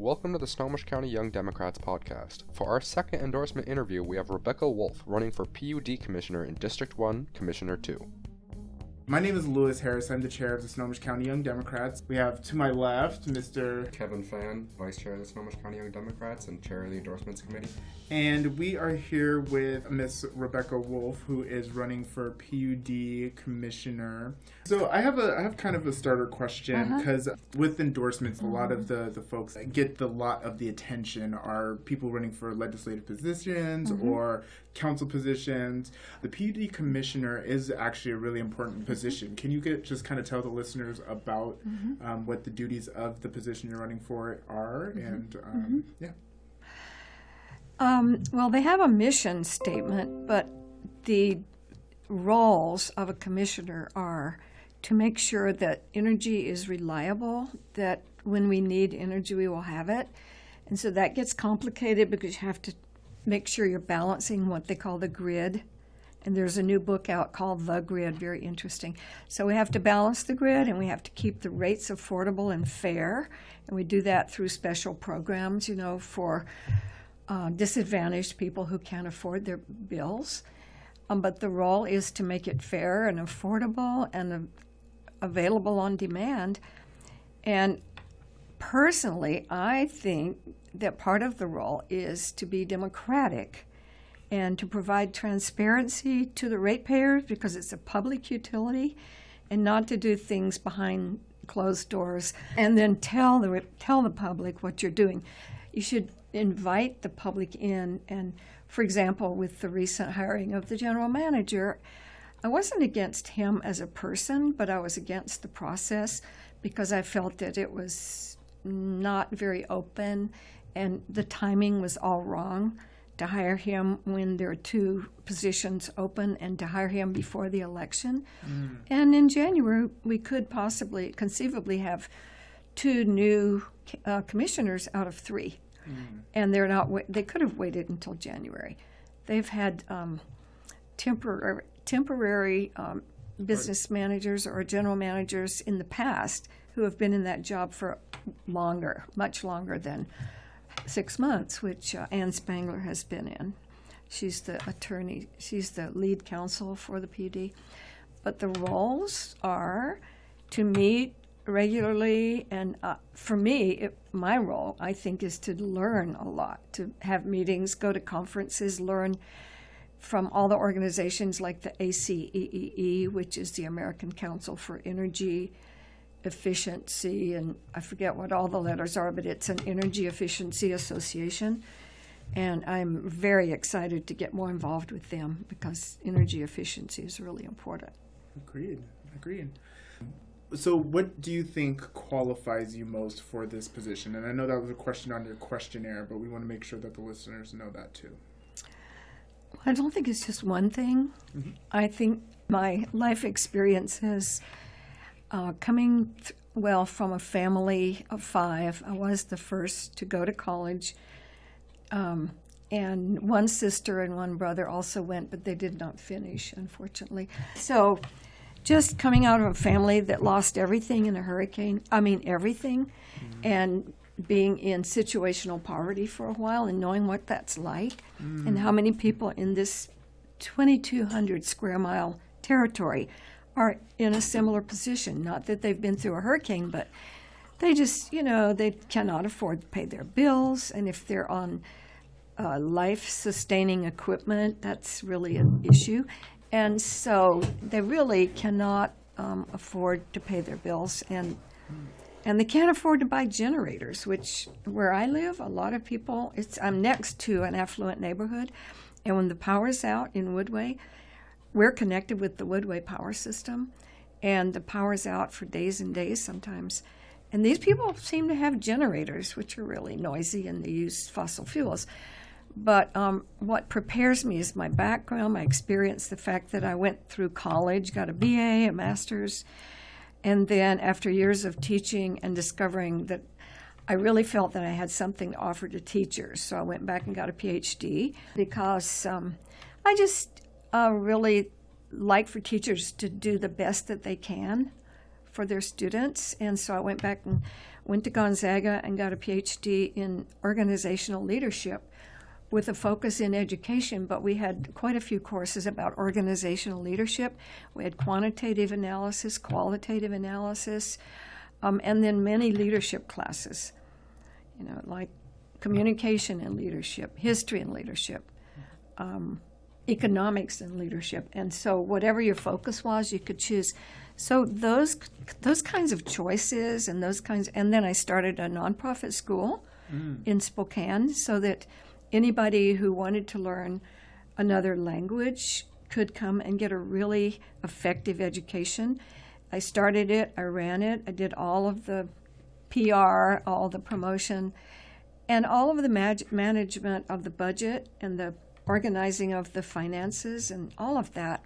Welcome to the Snohomish County Young Democrats podcast. For our second endorsement interview, we have Rebecca Wolf running for PUD Commissioner in District 1, Commissioner 2. My name is Lewis Harris. I'm the chair of the Snohomish County Young Democrats. We have to my left Mr. Kevin Fan, Vice Chair of the Snohomish County Young Democrats and Chair of the Endorsements Committee. And we are here with Miss Rebecca Wolf, who is running for PUD Commissioner. So I have a I have kind of a starter question uh-huh. because with endorsements, a uh-huh. lot of the the folks that get the lot of the attention are people running for legislative positions mm-hmm. or council positions. The PUD Commissioner is actually a really important position. Can you get just kind of tell the listeners about um, what the duties of the position you're running for are and um, yeah. Um, well, they have a mission statement, but the roles of a commissioner are to make sure that energy is reliable, that when we need energy, we will have it. And so that gets complicated because you have to make sure you're balancing what they call the grid. And there's a new book out called The Grid, very interesting. So we have to balance the grid and we have to keep the rates affordable and fair. And we do that through special programs, you know, for uh, disadvantaged people who can't afford their bills. Um, but the role is to make it fair and affordable and uh, available on demand. And personally, I think that part of the role is to be democratic and to provide transparency to the ratepayers because it's a public utility and not to do things behind closed doors and then tell the tell the public what you're doing. You should invite the public in and for example with the recent hiring of the general manager I wasn't against him as a person, but I was against the process because I felt that it was not very open and the timing was all wrong to hire him when there are two positions open and to hire him before the election. And in January, we could possibly, conceivably, have two new uh, commissioners out of three. And they're not, wa- they could have waited until January. They've had um, temporary, temporary um, business managers or general managers in the past who have been in that job for longer, much longer than six months, which uh, Ann Spangler has been in. She's the attorney, she's the lead counsel for the PD. But the roles are to meet regularly, and uh, for me, it, my role, I think, is to learn a lot, to have meetings, go to conferences, learn from all the organizations like the ACEEE, which is the American Council for Energy Efficiency, and I forget what all the letters are, but it's an energy efficiency association. And I'm very excited to get more involved with them because energy efficiency is really important. Agreed. Agreed. So, what do you think qualifies you most for this position? And I know that was a question on your questionnaire, but we want to make sure that the listeners know that too. I don't think it's just one thing. Mm-hmm. I think my life experiences uh, coming, th- well, from a family of five, I was the first to go to college. Um, and one sister and one brother also went, but they did not finish, unfortunately. So, just coming out of a family that lost everything in a hurricane, I mean, everything, and being in situational poverty for a while and knowing what that's like, and how many people in this 2,200 square mile territory are in a similar position. Not that they've been through a hurricane, but they just, you know, they cannot afford to pay their bills, and if they're on uh, life sustaining equipment, that's really an issue. And so they really cannot um, afford to pay their bills, and and they can't afford to buy generators. Which where I live, a lot of people. It's I'm next to an affluent neighborhood, and when the power's out in Woodway, we're connected with the Woodway power system, and the power's out for days and days sometimes. And these people seem to have generators, which are really noisy and they use fossil fuels. But um, what prepares me is my background, my experience, the fact that I went through college, got a BA, a master's, and then after years of teaching and discovering that I really felt that I had something to offer to teachers. So I went back and got a PhD because um, I just uh, really like for teachers to do the best that they can for their students. And so I went back and went to Gonzaga and got a PhD in organizational leadership with a focus in education, but we had quite a few courses about organizational leadership. We had quantitative analysis, qualitative analysis, um, and then many leadership classes, you know, like communication and leadership, history and leadership, um, economics and leadership. And so, whatever your focus was, you could choose. So those those kinds of choices and those kinds, and then I started a nonprofit school mm. in Spokane, so that anybody who wanted to learn another language could come and get a really effective education. I started it, I ran it, I did all of the PR, all the promotion, and all of the mag- management of the budget and the organizing of the finances and all of that.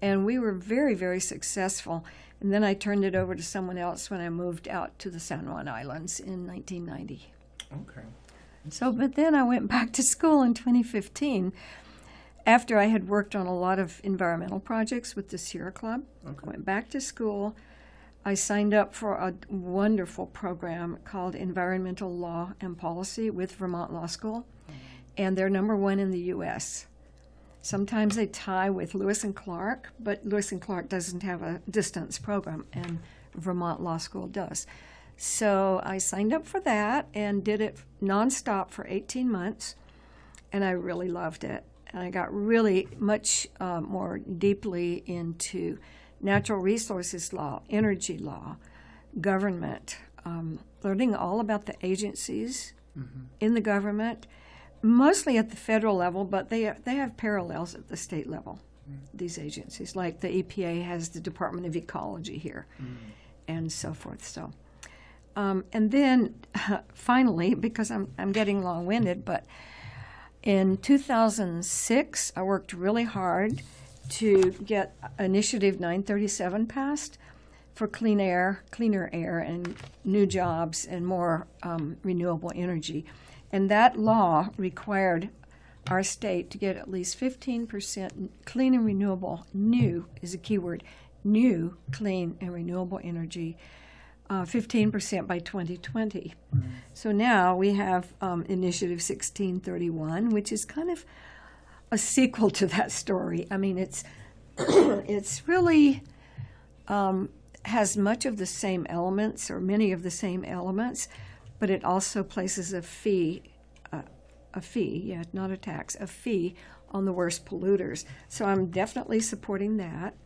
And we were very, very successful. And then I turned it over to someone else when I moved out to the San Juan Islands in 1990. Okay. So, but then I went back to school in 2015 after I had worked on a lot of environmental projects with the Sierra Club. Okay. I went back to school. I signed up for a wonderful program called Environmental Law and Policy with Vermont Law School. And they're number one in the U.S. Sometimes they tie with Lewis and Clark, but Lewis and Clark doesn't have a distance program, and Vermont Law School does. So I signed up for that and did it nonstop for 18 months, and I really loved it. And I got really much uh, more deeply into natural resources law, energy law, government, um, learning all about the agencies mm-hmm. in the government, mostly at the federal level, but they they have parallels at the state level. Mm-hmm. These agencies, like the EPA has the Department of Ecology here, mm-hmm. and so forth. So. Um, and then finally, because I'm, I'm getting long winded, but in 2006, I worked really hard to get Initiative 937 passed for clean air, cleaner air, and new jobs and more um, renewable energy. And that law required our state to get at least 15% clean and renewable, new is a key word, new clean and renewable energy uh, 15% by 2020. Mm-hmm. So now we have um, Initiative 1631, which is kind of a sequel to that story. I mean, it's it's really um, has much of the same elements or many of the same elements, but it also places a fee, uh, a fee, yeah, not a tax, a fee on the worst polluters. So I'm definitely supporting that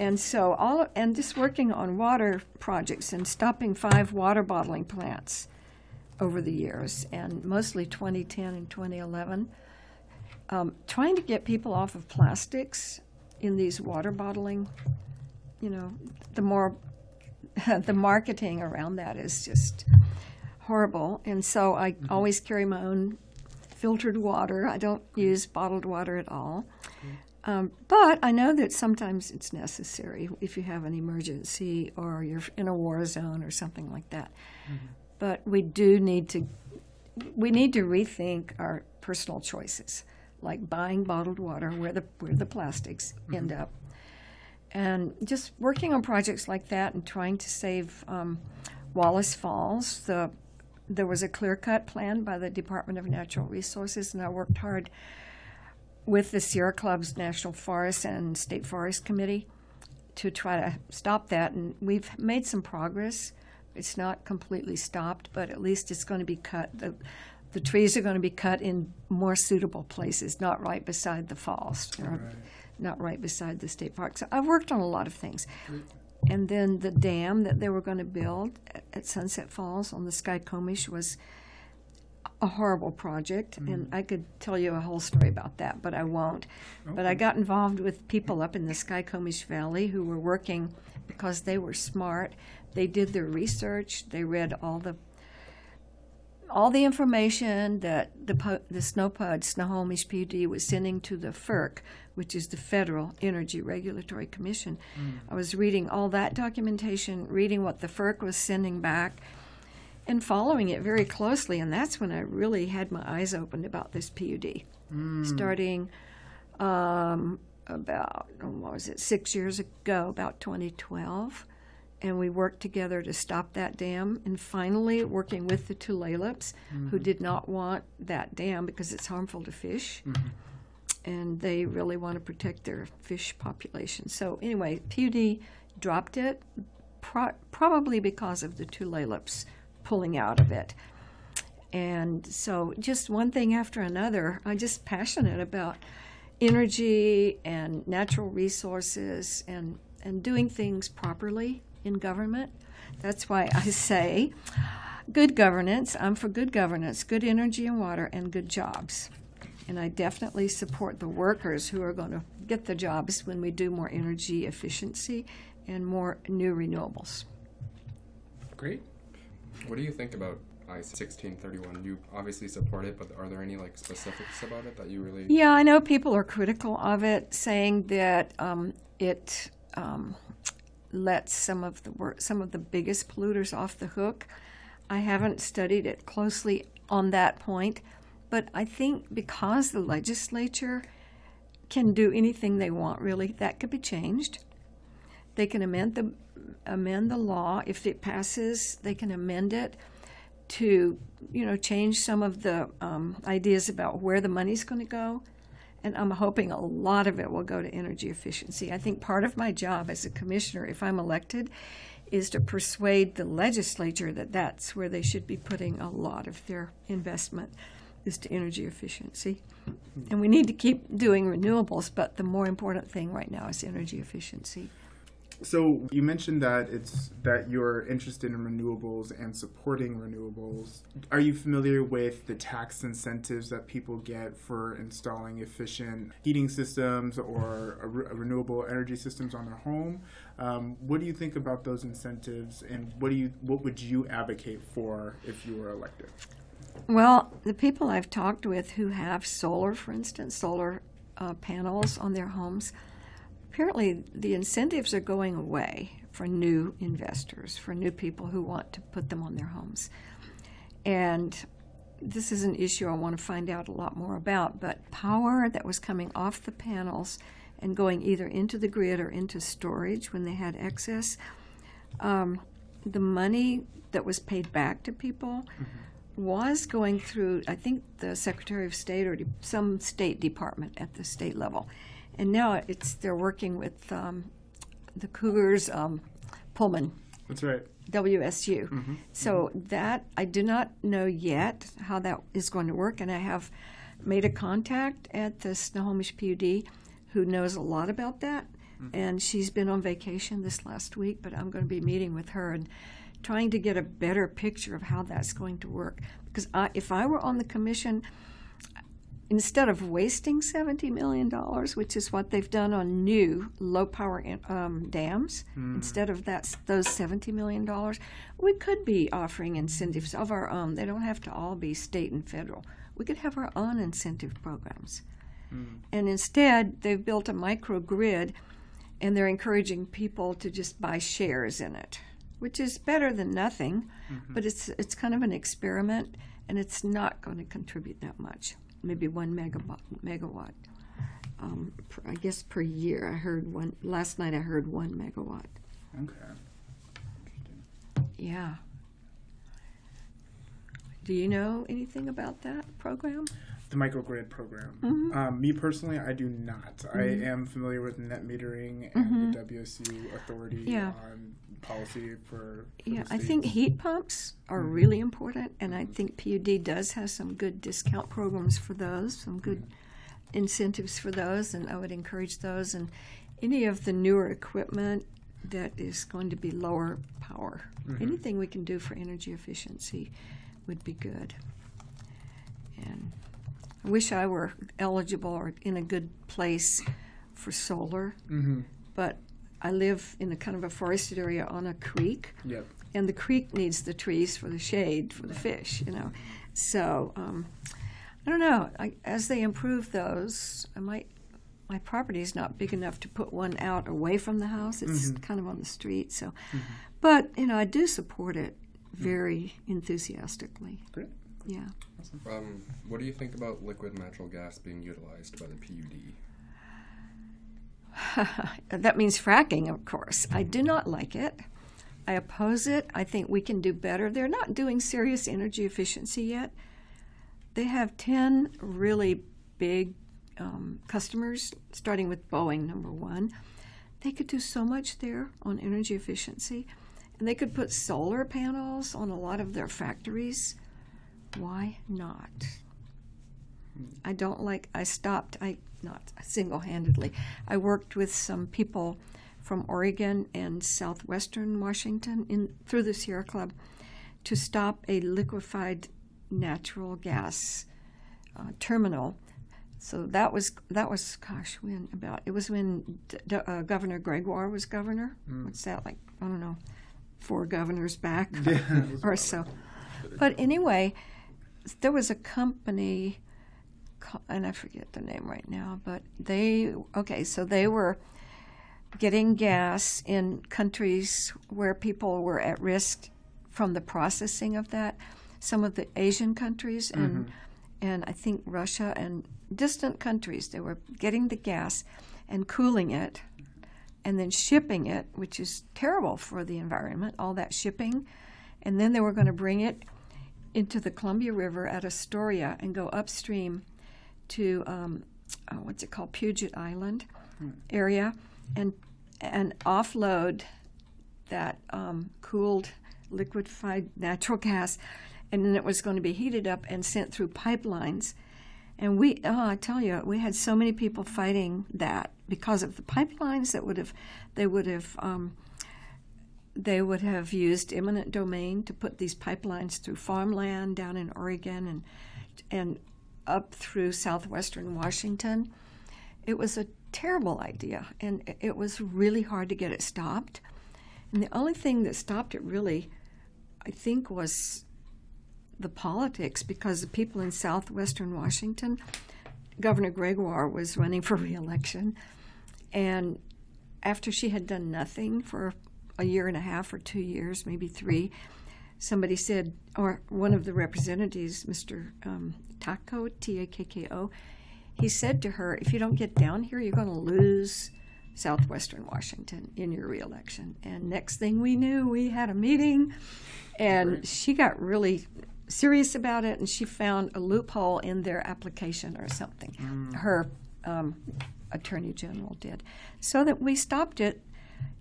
and so all and just working on water projects and stopping five water bottling plants over the years, and mostly 2010 and 2011. Um, trying to get people off of plastics in these water bottling, you know, the more the marketing around that is just horrible. And so I mm-hmm. always carry my own filtered water. I don't use bottled water at all. Um, but I know that sometimes it's necessary if you have an emergency or you're in a war zone or something like that. Mm-hmm. But we do need to we need to rethink our personal choices, like buying bottled water where the where the plastics mm-hmm. end up, and just working on projects like that and trying to save um, Wallace Falls. The there was a clear cut plan by the Department of Natural Resources, and I worked hard with the Sierra Club's National Forest and State Forest Committee to try to stop that. And we've made some progress. It's not completely stopped, but at least it's going to be cut. The, the trees are going to be cut in more suitable places, not right beside the falls, right. not right beside the state park. So I've worked on a lot of things. And then the dam that they were going to build at, Sunset Falls on the Skykomish was a horrible project, and mm-hmm. I could tell you a whole story about that, but I won't. But I got involved with people up in the Skykomish Valley who were working because they were smart. They did their research. They read all the all the information that the the SNOPUD, Snohomish PUD, was sending to the FERC, which is the Federal Energy Regulatory Commission. Mm. I was reading all that documentation, reading what the FERC was sending back and following it very closely. And that's when I really had my eyes opened about this PUD. Mm. Starting um, about, what was it, six years ago, about 2012. And we worked together to stop that dam. And finally, working with the Tulalips, who mm-hmm. did not want that dam because it's harmful to fish, mm-hmm. and they really want to protect their fish population. So anyway, PUD dropped it, pro- probably because of the Tulalips pulling out of it. And so, just one thing after another, I'm just passionate about energy and natural resources and, and doing things properly in government. That's why I say good governance. I'm for good governance, good energy and water, and good jobs. And I definitely support the workers who are going to get the jobs when we do more energy efficiency and more new renewables. Great. What do you think about I sixteen thirty one? You obviously support it, but are there any like specifics about it that you really? Yeah, I know people are critical of it, saying that um, it um, lets some of the wor- some of the biggest polluters off the hook. I haven't studied it closely on that point, but I think because the legislature can do anything they want, really, that could be changed. They can amend the amend the law if it passes. They can amend it to, you know, change some of the um, ideas about where the money's going to go. And I'm hoping a lot of it will go to energy efficiency. I think part of my job as a commissioner, if I'm elected, is to persuade the legislature that that's where they should be putting a lot of their investment is to energy efficiency. And we need to keep doing renewables, but the more important thing right now is energy efficiency. So you mentioned that it's that you're interested in renewables and supporting renewables. Are you familiar with the tax incentives that people get for installing efficient heating systems or re- renewable energy systems on their home? Um, what do you think about those incentives, and what do you what would you advocate for if you were elected? Well, the people I've talked with who have solar, for instance, solar uh, panels on their homes, apparently the incentives are going away for new investors, for new people who want to put them on their homes. And this is an issue I want to find out a lot more about, but power that was coming off the panels and going either into the grid or into storage when they had excess, um, the money that was paid back to people was going through, I think, the Secretary of State or de- some state department at the state level. And now it's they're working with um, the Cougars, um, Pullman, That's right. WSU. So that I do not know yet how that is going to work, and I have made a contact at the Snohomish PUD who knows a lot about that, and she's been on vacation this last week, but I'm going to be meeting with her and trying to get a better picture of how that's going to work. Because I, if I were on the commission, instead of wasting $70 million, which is what they've done on new low power um, dams, hmm. instead of that, those $70 million, we could be offering incentives of our own. They don't have to all be state and federal. We could have our own incentive programs. Hmm. And instead, they've built a microgrid and they're encouraging people to just buy shares in it, which is better than nothing, mm-hmm. but it's, it's kind of an experiment and it's not going to contribute that much maybe one megawatt. megawatt. Um, per, I guess per year. I heard one last night. I heard one megawatt. Okay. Yeah. Do you know anything about that program? The microgrid program. Mm-hmm. Um, me personally, I do not. I am familiar with net metering and the WSU authority Mm-hmm. Yeah. on policy for. for Yeah, I think heat pumps are really important, and I think PUD does have some good discount programs for those, some good incentives for those, and I would encourage those. And any of the newer equipment that is going to be lower power, anything we can do for energy efficiency would be good. And wish I were eligible or in a good place for solar, Mhm. but I live in a kind of a forested area on a creek Yep. and the creek needs the trees for the shade for the fish, you know. So um, I don't know. I, as they improve those, I might. My property is not big enough to put one out away from the house. It's kind of on the street, so. But you know, I do support it very enthusiastically. Great. Yeah. Um, what do you think about liquid natural gas being utilized by the PUD? that means fracking, of course. I do not like it. I oppose it. I think we can do better. They're not doing serious energy efficiency yet. They have 10 really big um, customers, starting with Boeing, number one. They could do so much there on energy efficiency. And they could put solar panels on a lot of their factories. Why not? I don't like, I stopped, I not single handedly, I worked with some people from Oregon and southwestern Washington in through the Sierra Club to stop a liquefied natural gas uh, terminal. So that was that was gosh when about it was when D- D- uh, Governor Gregoire was governor. Mm. What's that like? I don't know, four governors back yeah, or so. But anyway, there was a company, and I forget the name right now. But they okay, so they were getting gas in countries where people were at risk from the processing of that. Some of the Asian countries and mm-hmm. and I think Russia and distant countries, they were getting the gas and cooling it and then shipping it, which is terrible for the environment, all that shipping. And then they were going to bring it into the Columbia River at Astoria and go upstream to um, oh, what's it called, Puget Island hmm. area, and and offload that um, cooled liquefied natural gas, and then it was going to be heated up and sent through pipelines. And we, oh, I tell you, we had so many people fighting that because of the pipelines that would have, they would have, um, they would have used eminent domain to put these pipelines through farmland down in Oregon and and up through southwestern Washington. It was a terrible idea, and it was really hard to get it stopped. And the only thing that stopped it really, I think, was the politics because the people in southwestern Washington, Governor Gregoire was running for reelection, and after she had done nothing for a year and a half or two years, maybe three, somebody said, or one of the representatives, Mr. Um, Takko, T A K K O, he said to her, If you don't get down here, you're going to lose southwestern Washington in your reelection. And next thing we knew, we had a meeting, and right. she got really serious about it, and she found a loophole in their application or something. Mm. Her um, attorney general did. So that we stopped it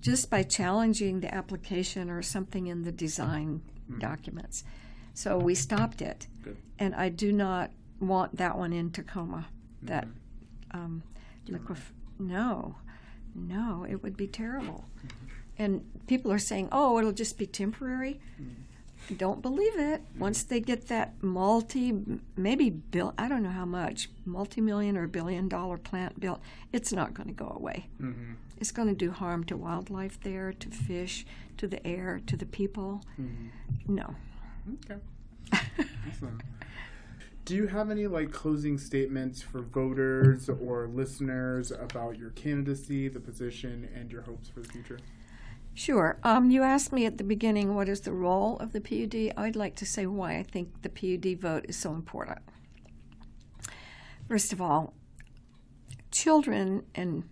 just by challenging the application or something in the design documents. So we stopped it. Good. And I do not want that one in Tacoma that mm-hmm. um, liquef- no, no, it would be terrible. Mm-hmm. And people are saying, oh, it'll just be temporary. Mm-hmm. Don't believe it. Once they get that multi, maybe bill, I don't know how much, multi million or billion dollar plant built, it's not going to go away. Mm-hmm. It's going to do harm to wildlife there, to fish, to the air, to the people. Mm-hmm. No. Okay. awesome. Do you have any like closing statements for voters or listeners about your candidacy, the position, and your hopes for the future? Sure. Um, you asked me at the beginning what is the role of the PUD. I'd like to say why I think the PUD vote is so important. First of all, children and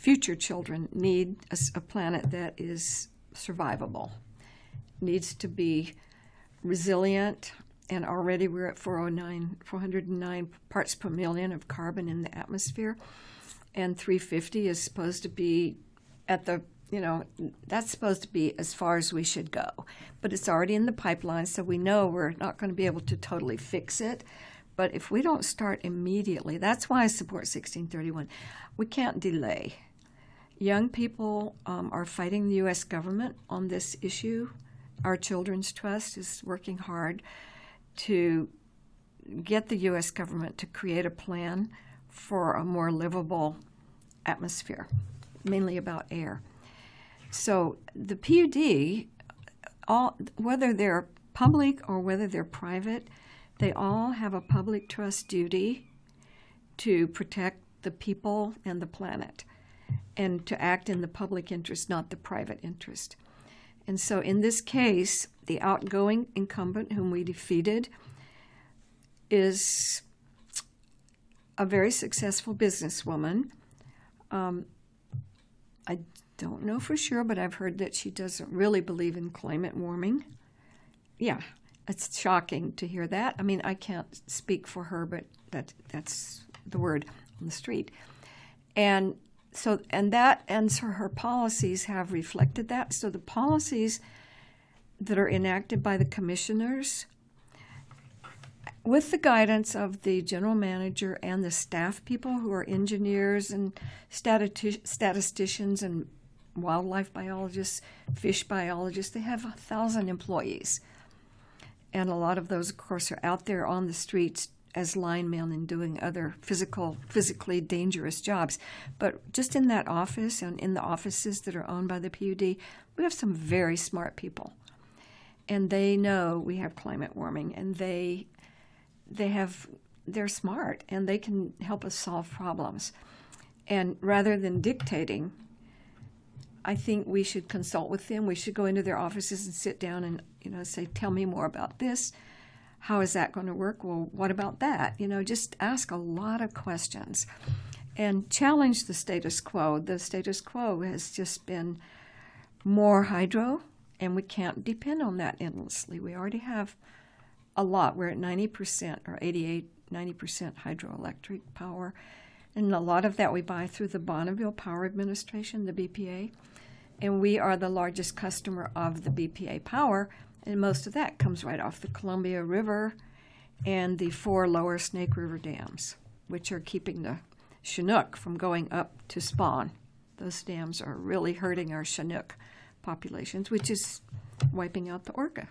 future children need a, a planet that is survivable, needs to be resilient, and already we're at 409, 409 parts per million of carbon in the atmosphere, and 350 is supposed to be at the you know that's supposed to be as far as we should go, but it's already in the pipeline, so we know we're not going to be able to totally fix it. But if we don't start immediately, that's why I support 1631. We can't delay. Young people um, are fighting the U.S. government on this issue. Our Children's Trust is working hard to get the U.S. government to create a plan for a more livable atmosphere, mainly about air. So the PUD, all, whether they're public or whether they're private, they all have a public trust duty to protect the people and the planet and to act in the public interest, not the private interest. And so in this case, the outgoing incumbent whom we defeated is a very successful businesswoman. Um, I don't know for sure, but I've heard that she doesn't really believe in climate warming. Yeah, it's shocking to hear that. I mean, I can't speak for her, but that that's the word on the street. And so, and that, and so her policies have reflected that. So the policies that are enacted by the commissioners, with the guidance of the general manager and the staff people who are engineers and stati- statisticians and wildlife biologists, fish biologists, they have a thousand employees. And a lot of those, of course, are out there on the streets as linemen and doing other physical, physically dangerous jobs. But just in that office and in the offices that are owned by the PUD, we have some very smart people, and they know we have climate warming, and they they have they're smart and they can help us solve problems. And rather than dictating, I think we should consult with them. We should go into their offices and sit down and you know say, "Tell me more about this." How is that going to work? Well, what about that? You know, just ask a lot of questions and challenge the status quo. The status quo has just been more hydro, and we can't depend on that endlessly. We already have a lot. We're at 90% or 88, 90% hydroelectric power. And a lot of that we buy through the Bonneville Power Administration, the BPA. And we are the largest customer of the BPA power and most of that comes right off the Columbia River and the four lower Snake River dams, which are keeping the Chinook from going up to spawn. Those dams are really hurting our Chinook populations, which is wiping out the orca.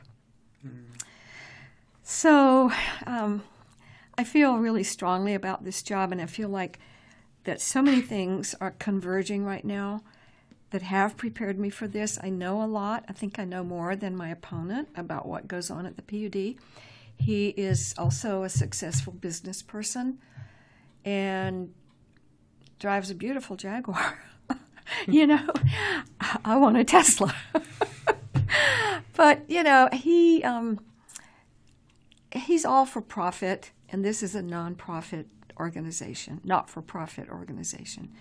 Mm. So um, I feel really strongly about this job, and I feel like that so many things are converging right now that have prepared me for this. I know a lot. I think I know more than my opponent about what goes on at the PUD. He is also a successful business person and drives a beautiful Jaguar. you know, I want a Tesla. but, you know, he um, he's all for profit, and this is a nonprofit organization, not for profit organization.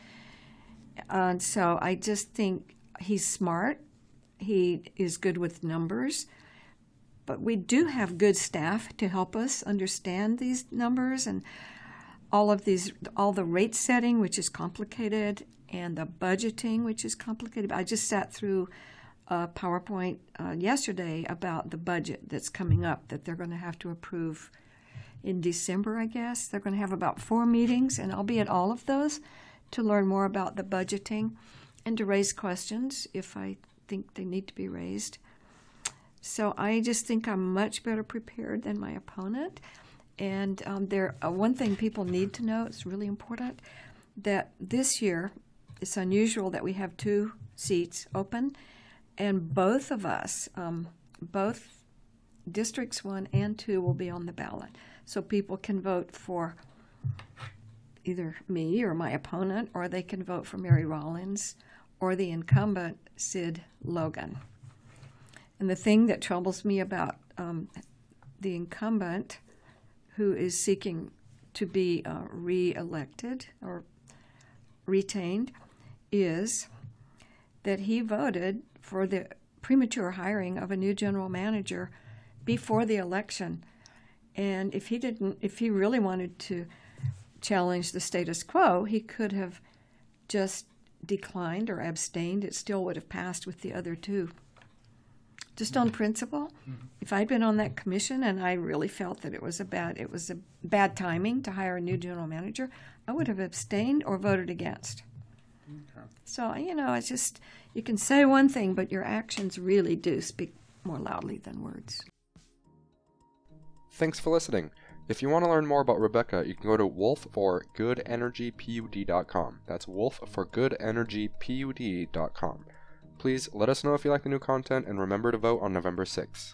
And so I just think he's smart. He is good with numbers. But we do have good staff to help us understand these numbers and all of these, all the rate setting, which is complicated, and the budgeting, which is complicated. I just sat through a PowerPoint uh, yesterday about the budget that's coming up that they're going to have to approve in December, I guess. They're going to have about four meetings, and I'll be at all of those to learn more about the budgeting and to raise questions if I think they need to be raised. So I just think I'm much better prepared than my opponent. And um, there, uh, one thing people need to know, it's really important, that this year it's unusual that we have two seats open, and both of us, um, both districts one and two, will be on the ballot. So people can vote for either me or my opponent, or they can vote for Mary Rollins or the incumbent, Sid Logan. And the thing that troubles me about um, the incumbent who is seeking to be uh, re elected or retained is that he voted for the premature hiring of a new general manager before the election. And if he didn't, if he really wanted to challenge the status quo, he could have just declined or abstained. It still would have passed with the other two. Just on principle, mm-hmm. if I'd been on that commission and I really felt that it was a bad it was a bad timing to hire a new general manager, I would have abstained or voted against. Okay. So you know, it's just you can say one thing, but your actions really do speak more loudly than words. Thanks for listening. If you want to learn more about Rebecca, you can go to wolfforgoodenergypud.com. That's wolfforgoodenergypud.com. Please let us know if you like the new content and remember to vote on November 6th.